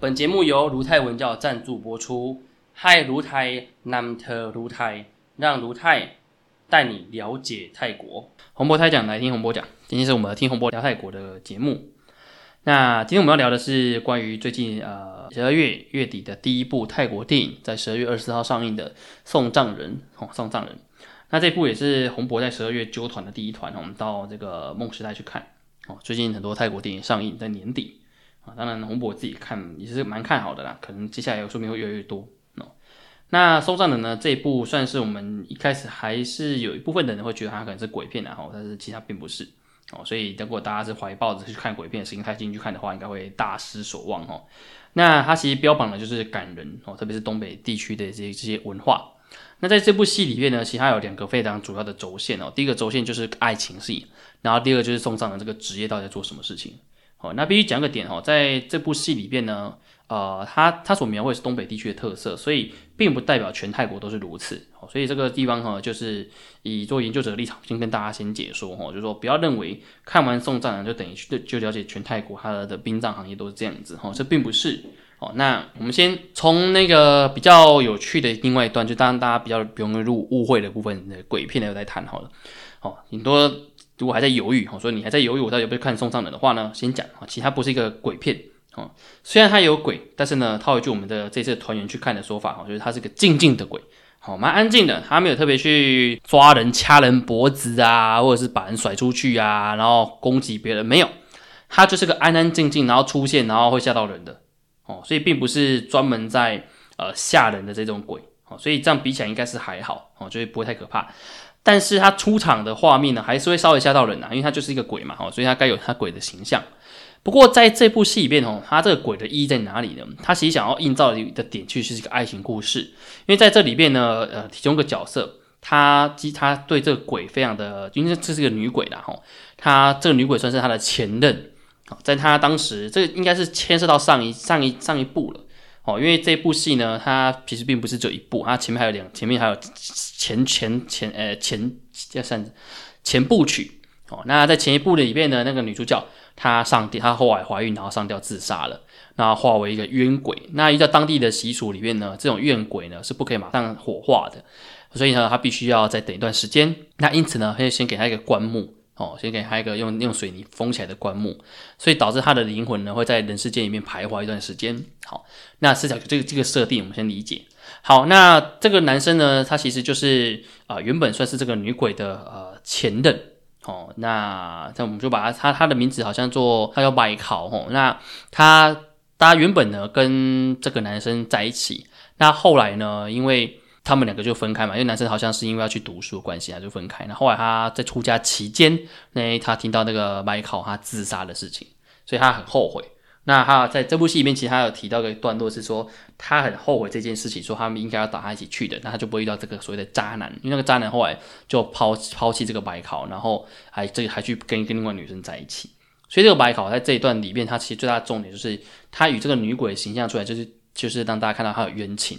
本节目由卢泰文教赞助播出。嗨，卢泰南特卢泰，让卢泰带你了解泰国。洪博泰讲，来听洪博讲。今天是我们听洪博聊泰国的节目。那今天我们要聊的是关于最近呃十二月月底的第一部泰国电影，在十二月二十四号上映的《送葬人》哦，《送葬人》。那这部也是洪博在十二月揪团的第一团，我们到这个梦时代去看哦。最近很多泰国电影上映在年底。当然，洪博自己看也是蛮看好的啦，可能接下来有说明会越来越多哦。那收账的呢，这一部算是我们一开始还是有一部分的人会觉得它可能是鬼片然后但是其他并不是哦。所以如果大家是怀抱着去看鬼片的心态进去看的话，应该会大失所望哦。那它其实标榜的就是感人哦，特别是东北地区的这些这些文化。那在这部戏里面呢，其实它有两个非常主要的轴线哦。第一个轴线就是爱情戏，然后第二个就是送葬的这个职业到底在做什么事情。哦，那必须讲个点哦，在这部戏里边呢，呃，他他所描绘是东北地区的特色，所以并不代表全泰国都是如此。哦，所以这个地方哈，就是以做研究者的立场，先跟大家先解说哈，就是说不要认为看完送葬就等于就就了解全泰国它的殡葬行业都是这样子哈，这并不是。哦，那我们先从那个比较有趣的另外一段，就当大家比较容易入误会的部分的，鬼片的再谈好了。哦，很多。如果还在犹豫，哦，所以你还在犹豫，我到底要不要看《送葬人》的话呢？先讲啊，其实它不是一个鬼片，哦，虽然它有鬼，但是呢，套一句我们的这次团员去看的说法，哈，就是它是个静静的鬼，好，蛮安静的，他没有特别去抓人、掐人脖子啊，或者是把人甩出去啊，然后攻击别人，没有，他就是个安安静静，然后出现，然后会吓到人的，哦，所以并不是专门在呃吓人的这种鬼，哦，所以这样比起来应该是还好，哦，就是不会太可怕。但是他出场的画面呢，还是会稍微吓到人啊，因为他就是一个鬼嘛，哦，所以他该有他鬼的形象。不过在这部戏里面哦，他这个鬼的意义在哪里呢？他其实想要营造的点，其实是一个爱情故事。因为在这里边呢，呃，其中一个角色，他其实他对这个鬼非常的，因为这是个女鬼啦，吼，他这个女鬼算是他的前任，在他当时，这个应该是牵涉到上一上一上一部了。哦，因为这部戏呢，它其实并不是只有一部，它前面还有两，前面还有前前前呃前叫算前部曲。哦，那在前一部的里面呢，那个女主角她上吊，她后来怀孕，然后上吊自杀了，那化为一个冤鬼。那依照当地的习俗里面呢，这种怨鬼呢是不可以马上火化的，所以呢，她必须要再等一段时间。那因此呢，会先给她一个棺木。哦，先给他一个用用水泥封起来的棺木，所以导致他的灵魂呢会在人世间里面徘徊一段时间。好，那视角这个这个设定我们先理解。好，那这个男生呢，他其实就是啊原本算是这个女鬼的呃前任。哦，那那我们就把他他他的名字好像做他叫白考。哦，那他他原本呢跟这个男生在一起，那后来呢因为。他们两个就分开嘛，因为男生好像是因为要去读书的关系，啊就分开。那后来他在出家期间，那他听到那个麦考他自杀的事情，所以他很后悔。那他在这部戏里面，其实他有提到一个段落是说，他很后悔这件事情，说他们应该要打他一起去的，那他就不会遇到这个所谓的渣男，因为那个渣男后来就抛抛弃这个白考，然后还这个还去跟跟另外女生在一起。所以这个白考在这一段里面，他其实最大的重点就是他与这个女鬼形象出来，就是就是让大家看到他有冤情。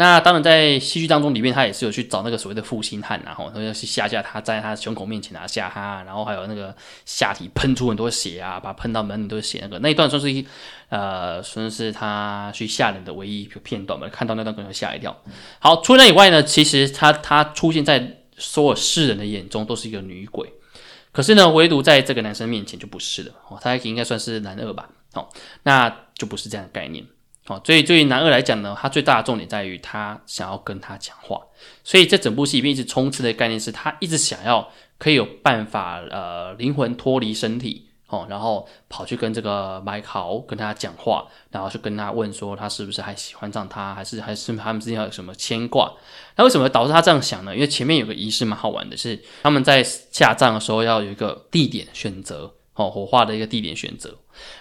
那当然，在戏剧当中里面，他也是有去找那个所谓的负心汉，然后他要去吓吓他，在他胸口面前啊吓他，然后还有那个下体喷出很多血啊，把喷到门里都是血那个那一段，算是呃，算是他去吓人的唯一片段吧。看到那段可能吓一跳。好，除了那以外呢，其实他他出现在所有世人的眼中都是一个女鬼，可是呢，唯独在这个男生面前就不是的哦，他应该算是男二吧？哦，那就不是这样的概念。哦，所以对于男二来讲呢，他最大的重点在于他想要跟他讲话，所以这整部戏里面一直充斥的概念是他一直想要可以有办法，呃，灵魂脱离身体，哦，然后跑去跟这个麦考跟他讲话，然后去跟他问说他是不是还喜欢上他，还是还是他们之间有什么牵挂？那为什么导致他这样想呢？因为前面有个仪式蛮好玩的，是他们在下葬的时候要有一个地点选择，哦，火化的一个地点选择，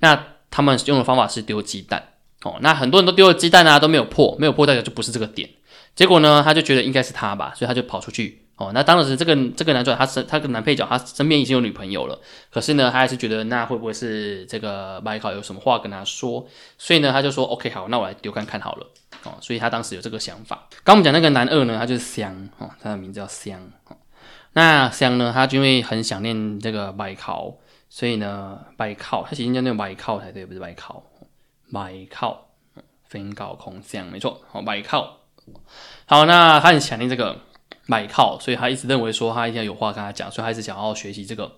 那他们用的方法是丢鸡蛋。哦，那很多人都丢了鸡蛋啊，都没有破，没有破代表就不是这个点。结果呢，他就觉得应该是他吧，所以他就跑出去。哦，那当时这个这个男主角，他是他跟男配角，他身边已经有女朋友了。可是呢，他还是觉得那会不会是这个麦考有什么话跟他说？所以呢，他就说 OK 好，那我来丢看看好了。哦，所以他当时有这个想法。刚我们讲那个男二呢，他就是香哦，他的名字叫香。哦，那香呢，他就因为很想念这个麦考，所以呢，麦考他其实应该念麦考才对，不是麦考。买靠，分高空降，没错，好买靠。好，那他很想念这个买靠，所以他一直认为说他一定要有话跟他讲，所以他一直想要学习这个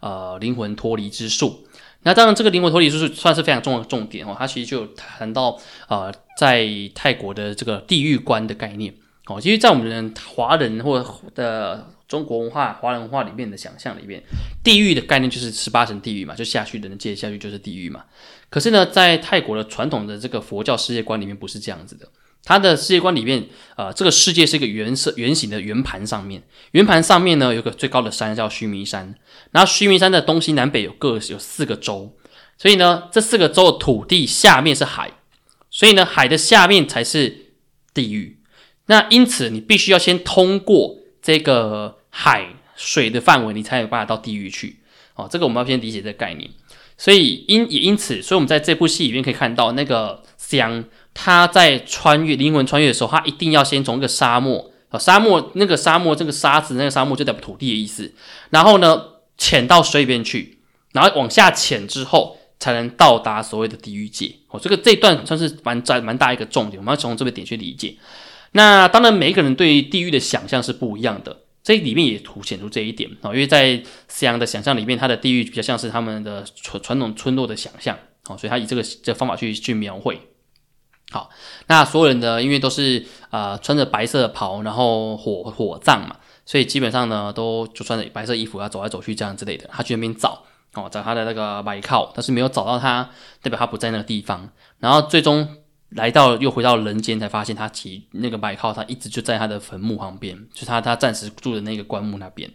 呃灵魂脱离之术。那当然，这个灵魂脱离之术算是非常重要的重点哦。他其实就谈到呃，在泰国的这个地狱观的概念哦。其实，在我们华人或的中国文化、华人文化里面的想象里面，地狱的概念就是十八层地狱嘛，就下去的人接下去就是地狱嘛。可是呢，在泰国的传统的这个佛教世界观里面不是这样子的。它的世界观里面，呃，这个世界是一个圆色、圆形的圆盘上面，圆盘上面呢有个最高的山叫须弥山，然后须弥山的东西南北有各有四个洲，所以呢，这四个洲的土地下面是海，所以呢，海的下面才是地狱。那因此，你必须要先通过这个海水的范围，你才有办法到地狱去。哦，这个我们要先理解这个概念。所以因也因此，所以我们在这部戏里面可以看到那个香。他在穿越灵魂穿越的时候，他一定要先从一个沙漠啊，沙漠那个沙漠这个沙子那个沙漠就代表土地的意思，然后呢潜到水里边去，然后往下潜之后才能到达所谓的地狱界。哦，这个这一段算是蛮在蛮大一个重点，我们要从这个点去理解。那当然每一个人对于地狱的想象是不一样的，这里面也凸显出这一点啊，因为在西洋的想象里面，他的地狱比较像是他们的传传统村落的想象，哦，所以他以这个这方法去去描绘。好，那所有人呢，因为都是呃穿着白色的袍，然后火火葬嘛，所以基本上呢都就穿着白色衣服啊走来走去这样之类的。他去那边找哦，找他的那个白靠，但是没有找到他，代表他不在那个地方。然后最终来到又回到人间，才发现他其那个白靠他一直就在他的坟墓旁边，就他他暂时住的那个棺木那边，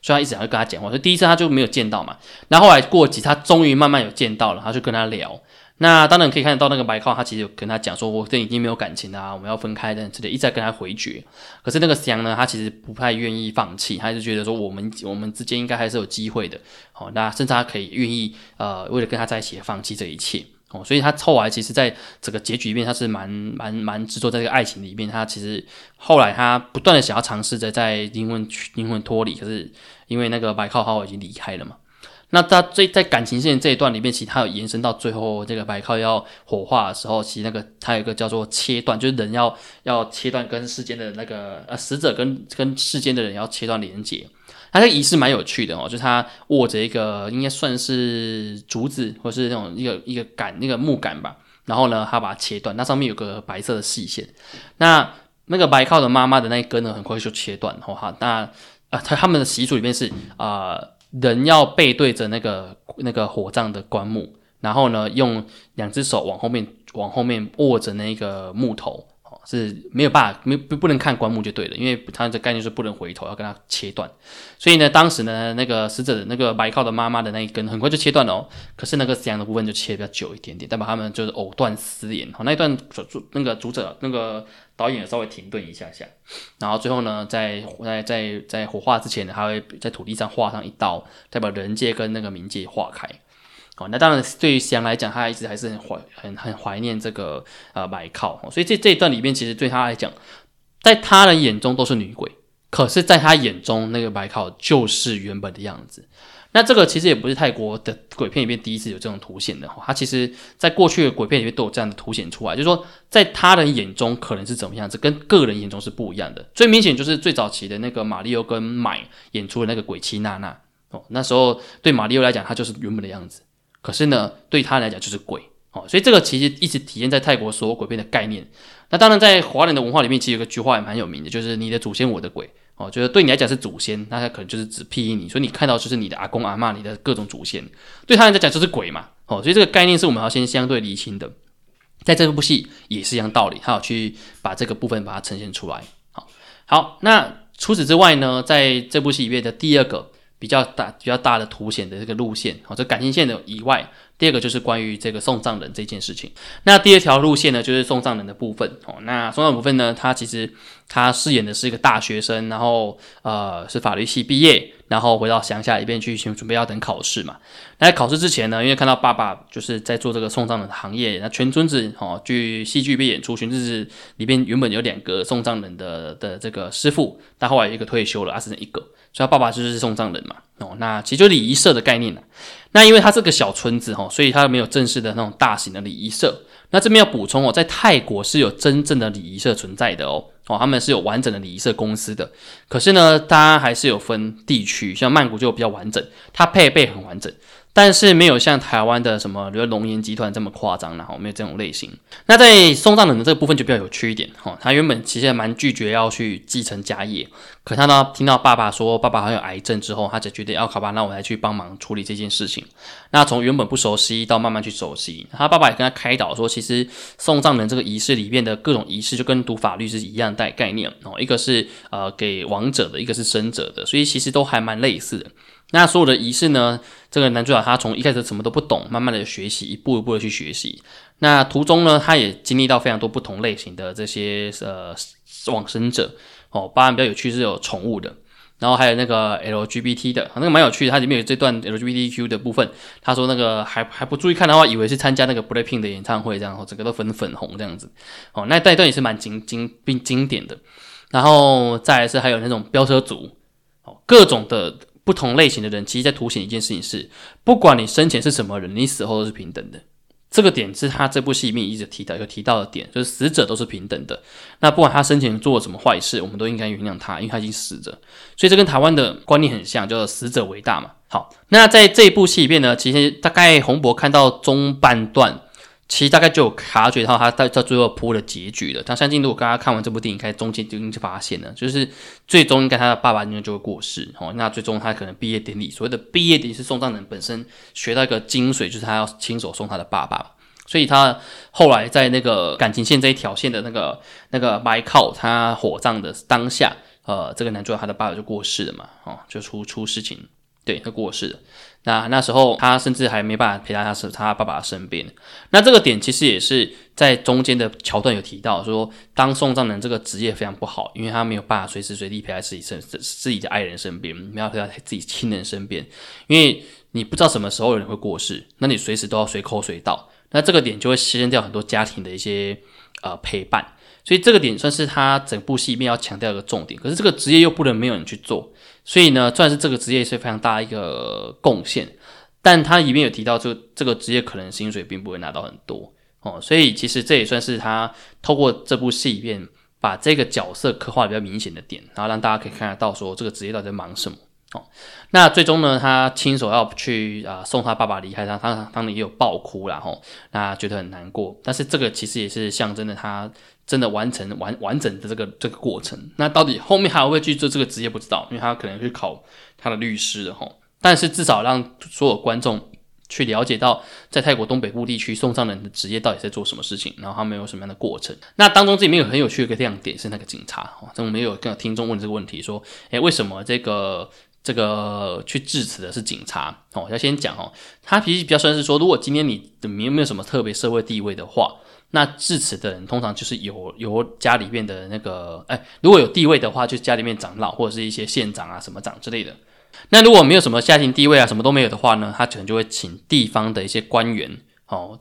所以他一直想要跟他讲话。所以第一次他就没有见到嘛，然后来过几，他终于慢慢有见到了，他就跟他聊。那当然可以看得到，那个白靠他其实有跟他讲说，我这已经没有感情了，我们要分开的之类，一直在跟他回绝。可是那个祥呢，他其实不太愿意放弃，他就觉得说我们我们之间应该还是有机会的。好，那甚至他可以愿意呃，为了跟他在一起放弃这一切。哦，所以他后来其实在这个结局里面，他是蛮蛮蛮执着在这个爱情里面。他其实后来他不断的想要尝试着在灵魂灵魂脱离，可是因为那个白靠号已经离开了嘛。那他最在感情线这一段里面，其实他有延伸到最后这个白靠要火化的时候，其实那个他有一个叫做切断，就是人要要切断跟世间的那个呃死者跟跟世间的人要切断连接。他这个仪式蛮有趣的哦，就他握着一个应该算是竹子或是那种一个一个杆那个木杆吧，然后呢他把它切断，那上面有个白色的细线。那那个白靠的妈妈的那一根呢，很快就切断。哈，那啊他他们的习俗里面是啊。人要背对着那个那个火葬的棺木，然后呢，用两只手往后面往后面握着那个木头，是没有办法没不不能看棺木就对了，因为它的概念是不能回头，要跟它切断。所以呢，当时呢，那个死者的那个白靠的妈妈的那一根很快就切断了哦，可是那个死羊的部分就切比较久一点点，代表他们就是藕断丝连。好，那一段主那个主者那个。导演稍微停顿一下下，然后最后呢，在在在在火化之前呢，他会在土地上画上一刀，代表人界跟那个冥界划开。好，那当然对于祥来讲，他一直还是很怀很很怀念这个呃白靠，所以这这一段里面，其实对他来讲，在他人眼中都是女鬼，可是在他眼中，那个白靠就是原本的样子。那这个其实也不是泰国的鬼片里面第一次有这种凸显的哈，它其实在过去的鬼片里面都有这样的凸显出来，就是说在他人眼中可能是怎么样子，跟个人眼中是不一样的。最明显就是最早期的那个马里奥跟买演出的那个鬼妻娜娜哦，那时候对马里奥来讲，他就是原本的样子，可是呢，对他来讲就是鬼哦，所以这个其实一直体现在泰国所有鬼片的概念。那当然在华人的文化里面，其实有个句话也蛮有名的，就是你的祖先我的鬼。哦，觉得对你来讲是祖先，那他可能就是指庇你，所以你看到就是你的阿公阿妈，你的各种祖先，对他来讲就是鬼嘛。哦，所以这个概念是我们要先相对厘清的。在这部戏也是一样道理，他要去把这个部分把它呈现出来。好，好，那除此之外呢，在这部戏里面的第二个比较大、比较大的凸显的这个路线，哦，这感情线的以外。第二个就是关于这个送葬人这件事情。那第二条路线呢，就是送葬人的部分哦。那送葬部分呢，他其实他饰演的是一个大学生，然后呃是法律系毕业，然后回到乡下一边去准备要等考试嘛。那在考试之前呢，因为看到爸爸就是在做这个送葬人的行业，那全村子哦去戏剧被演出，全村子里边原本有两个送葬人的的这个师傅，但后来一个退休了，他只剩一个，所以他爸爸就是送葬人嘛。哦，那其实就礼仪社的概念了。那因为它是个小村子哈，所以它没有正式的那种大型的礼仪社。那这边要补充哦，在泰国是有真正的礼仪社存在的哦，哦，他们是有完整的礼仪社公司的。可是呢，它还是有分地区，像曼谷就比较完整，它配备很完整。但是没有像台湾的什么，比如龙岩集团这么夸张然后没有这种类型。那在送葬人的这个部分就比较有趣一点哈，他原本其实蛮拒绝要去继承家业，可他呢听到爸爸说爸爸好像有癌症之后，他就决定要好吧，那我来去帮忙处理这件事情。那从原本不熟悉到慢慢去熟悉，他爸爸也跟他开导说，其实送葬人这个仪式里面的各种仪式就跟读法律是一样带概念哦，一个是呃给亡者的，一个是生者的，所以其实都还蛮类似的。那所有的仪式呢？这个男主角他从一开始什么都不懂，慢慢的学习，一步一步的去学习。那途中呢，他也经历到非常多不同类型的这些呃往生者哦。包含比较有趣是有宠物的，然后还有那个 LGBT 的，那个蛮有趣的。它里面有这段 LGBTQ 的部分，他说那个还还不注意看的话，以为是参加那个 Blackpink 的演唱会，这样整个都粉粉红这样子哦。那那一段也是蛮经经并经典的。然后再来是还有那种飙车族哦，各种的。不同类型的人，其实在凸显一件事情是，不管你生前是什么人，你死后都是平等的。这个点是他这部戏里面一直提到、有提到的点，就是死者都是平等的。那不管他生前做了什么坏事，我们都应该原谅他，因为他已经死了。所以这跟台湾的观念很像，叫做死者为大嘛。好，那在这一部戏里面呢，其实大概洪博看到中半段。其实大概就有察觉到他到到最后铺的结局了。他相信，如果刚刚看完这部电影，开中间就已经发现了，就是最终应该他的爸爸应该就会过世哦。那最终他可能毕业典礼，所谓的毕业典礼是送葬人本身学到一个精髓，就是他要亲手送他的爸爸。所以他后来在那个感情线这一条线的那个那个白靠他火葬的当下，呃，这个男主角他的爸爸就过世了嘛，哦，就出出事情。对他过世了，那那时候他甚至还没办法陪在他是他爸爸身边。那这个点其实也是在中间的桥段有提到，说当送葬人这个职业非常不好，因为他没有办法随时随地陪在自己身自己的爱人身边，没有陪在自己亲人身边，因为你不知道什么时候有人会过世，那你随时都要随口随到，那这个点就会牺牲掉很多家庭的一些呃陪伴，所以这个点算是他整部戏里面要强调一个重点。可是这个职业又不能没有人去做。所以呢，算是这个职业是非常大一个贡献，但他里面有提到，这这个职业可能薪水并不会拿到很多哦，所以其实这也算是他透过这部戏里面把这个角色刻画比较明显的点，然后让大家可以看得到说这个职业到底在忙什么哦。那最终呢，他亲手要去啊送他爸爸离开他，他当然也有爆哭然后那觉得很难过，但是这个其实也是象征着他。真的完成完完整的这个这个过程，那到底后面还会不会去做这个职业不知道，因为他可能去考他的律师的哈。但是至少让所有观众去了解到，在泰国东北部地区送葬人的职业到底在做什么事情，然后他们有什么样的过程。那当中这里面有很有趣的一个亮点是那个警察哦，这我们有跟听众问这个问题说，诶，为什么这个这个去致辞的是警察？哦，要先讲哦，他脾气比较算是说，如果今天你没有没有什么特别社会地位的话。那致辞的人通常就是由由家里面的那个，哎，如果有地位的话，就家里面长老或者是一些县长啊、什么长之类的。那如果没有什么家庭地位啊，什么都没有的话呢，他可能就会请地方的一些官员，哦，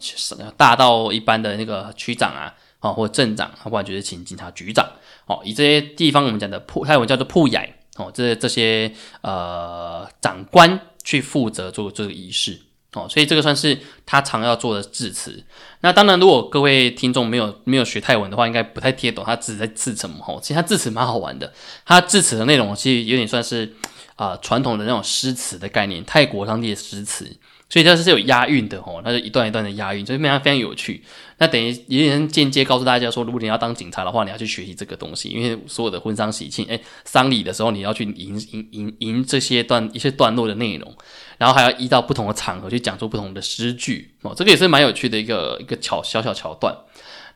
大到一般的那个区长啊，哦，或镇长，不然就是请警察局长，哦，以这些地方我们讲的铺，还有叫做铺雅，哦，这这些呃长官去负责做这个仪式。哦，所以这个算是他常要做的字词。那当然，如果各位听众没有没有学泰文的话，应该不太听得懂他字在字什么。哦，其实他字词蛮好玩的。他字词的内容其实有点算是啊传统的那种诗词的概念，泰国当地的诗词。所以它是有押韵的哦，它是一段一段的押韵，所以非常非常有趣。那等于有点间接告诉大家说，如果你要当警察的话，你要去学习这个东西，因为所有的婚丧喜庆，哎，丧礼的时候你要去吟吟吟吟这些段一些段落的内容，然后还要依照不同的场合去讲出不同的诗句哦，这个也是蛮有趣的一个一个桥小小桥段。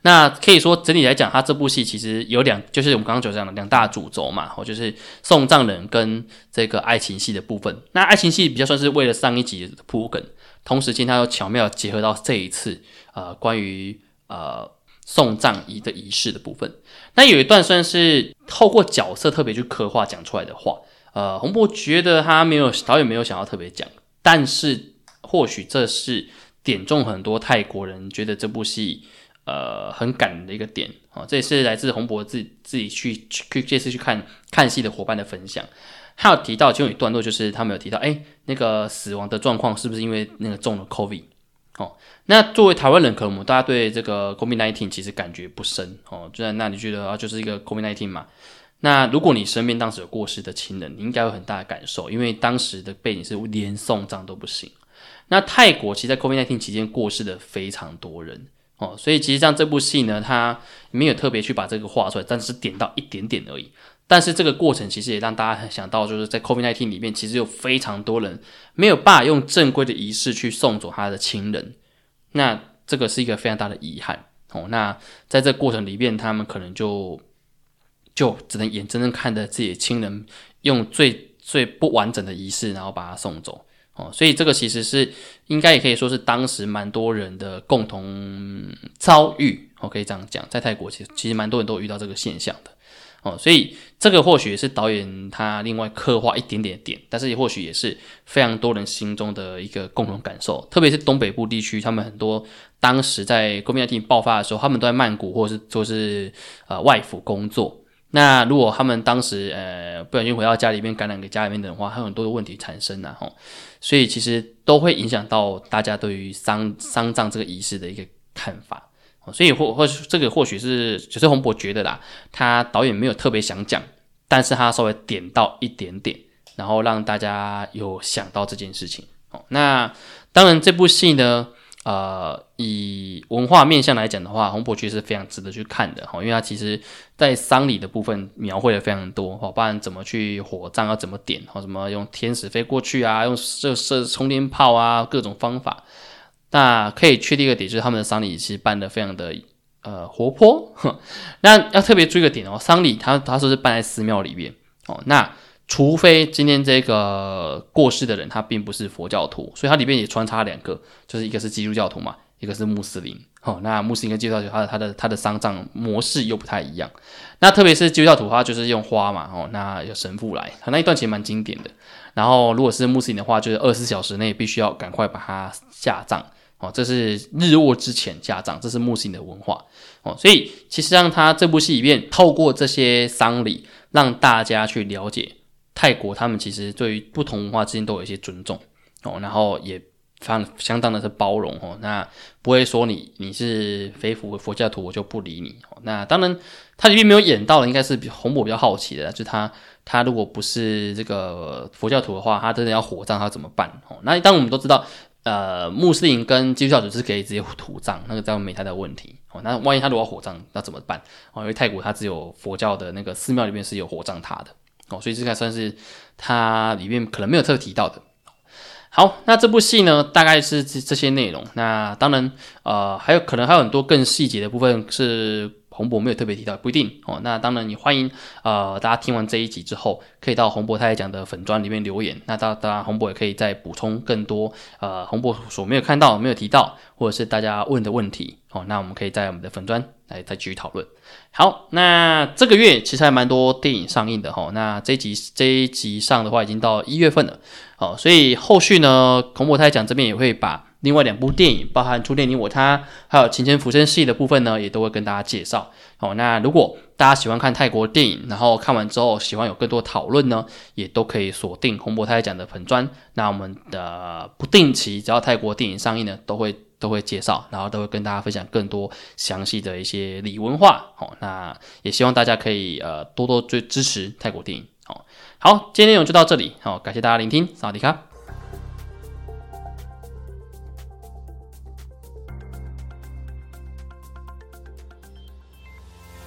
那可以说整体来讲，他这部戏其实有两，就是我们刚刚就讲的两大主轴嘛，哦，就是送葬人跟这个爱情戏的部分。那爱情戏比较算是为了上一集的铺梗，同时间他又巧妙结合到这一次呃关于呃送葬仪的仪式的部分。那有一段算是透过角色特别去刻画讲出来的话，呃，洪博觉得他没有导演没有想要特别讲，但是或许这是点中很多泰国人觉得这部戏。呃，很感的一个点啊，这也是来自洪博自自己去去这次去看看戏的伙伴的分享。还有提到其中一段落，就是他们有提到，哎，那个死亡的状况是不是因为那个中了 COVID？哦，那作为台湾人，可能我们大家对这个 COVID-19 其实感觉不深哦，就在那你觉得啊，就是一个 COVID-19 嘛。那如果你身边当时有过世的亲人，你应该有很大的感受，因为当时的背景是连送葬都不行。那泰国其实，在 COVID-19 期间过世的非常多人哦，所以其实像这部戏呢，它没有特别去把这个画出来，但是点到一点点而已。但是这个过程其实也让大家很想到，就是在 COVID-19 里面，其实有非常多人没有办法用正规的仪式去送走他的亲人，那这个是一个非常大的遗憾哦。那在这过程里面，他们可能就就只能眼睁睁看着自己的亲人用最最不完整的仪式，然后把他送走。哦，所以这个其实是应该也可以说是当时蛮多人的共同遭遇，我可以这样讲，在泰国其实其实蛮多人都遇到这个现象的，哦，所以这个或许也是导演他另外刻画一点点点，但是也或许也是非常多人心中的一个共同感受，特别是东北部地区，他们很多当时在 COVID-19 爆发的时候，他们都在曼谷或是说是呃外府工作。那如果他们当时呃不小心回到家里面感染给家里面的话，还有很多的问题产生呢，吼，所以其实都会影响到大家对于丧丧葬这个仪式的一个看法，所以或或许这个或许是就是洪博觉得啦，他导演没有特别想讲，但是他稍微点到一点点，然后让大家有想到这件事情，哦，那当然这部戏呢。呃，以文化面向来讲的话，红博区是非常值得去看的哈，因为它其实在丧礼的部分描绘的非常多哈，不然怎么去火葬要怎么点，或什么用天使飞过去啊，用射射冲天炮啊，各种方法。那可以确定一个点，就是他们的丧礼其实办的非常的呃活泼。那要特别注意一个点哦，丧礼他他说是办在寺庙里面哦，那。除非今天这个过世的人他并不是佛教徒，所以它里面也穿插两个，就是一个是基督教徒嘛，一个是穆斯林。哦，那穆斯林跟基督教徒他的他的他的丧葬模式又不太一样。那特别是基督教徒，他就是用花嘛，哦，那有神父来，那一段其实蛮经典的。然后如果是穆斯林的话，就是二十四小时内必须要赶快把它下葬，哦，这是日落之前下葬，这是穆斯林的文化。哦，所以其实让他这部戏里面透过这些丧礼，让大家去了解。泰国他们其实对于不同文化之间都有一些尊重哦，然后也常相当的是包容哦，那不会说你你是非佛佛教徒我就不理你哦。那当然，他里面没有演到的，应该是红博比较好奇的，就他他如果不是这个佛教徒的话，他真的要火葬他怎么办哦？那当我们都知道，呃，穆斯林跟基督教徒是可以直接土葬，那个在没太大问题哦。那万一他如果火葬，那怎么办哦？因为泰国它只有佛教的那个寺庙里面是有火葬塔的。哦，所以这个算是它里面可能没有特别提到的。好，那这部戏呢，大概是这这些内容。那当然，呃，还有可能还有很多更细节的部分是洪博没有特别提到，不一定哦。那当然，也欢迎呃大家听完这一集之后，可以到洪博太讲的粉砖里面留言。那当当然，洪博也可以再补充更多呃洪博所没有看到、没有提到，或者是大家问的问题。哦，那我们可以在我们的粉砖来再继续讨论。好，那这个月其实还蛮多电影上映的哈。那这一集这一集上的话，已经到一月份了。哦，所以后续呢，孔博泰讲这边也会把另外两部电影，包含《初恋你我他》还有《情深浮生》系的部分呢，也都会跟大家介绍。哦，那如果大家喜欢看泰国电影，然后看完之后喜欢有更多讨论呢，也都可以锁定洪博泰讲的粉砖。那我们的不定期，只要泰国电影上映呢，都会。都会介绍，然后都会跟大家分享更多详细的一些礼文化。好，那也希望大家可以呃多多追支持泰国电影。好，好，今天内容就到这里。好，感谢大家聆听，萨瓦迪卡。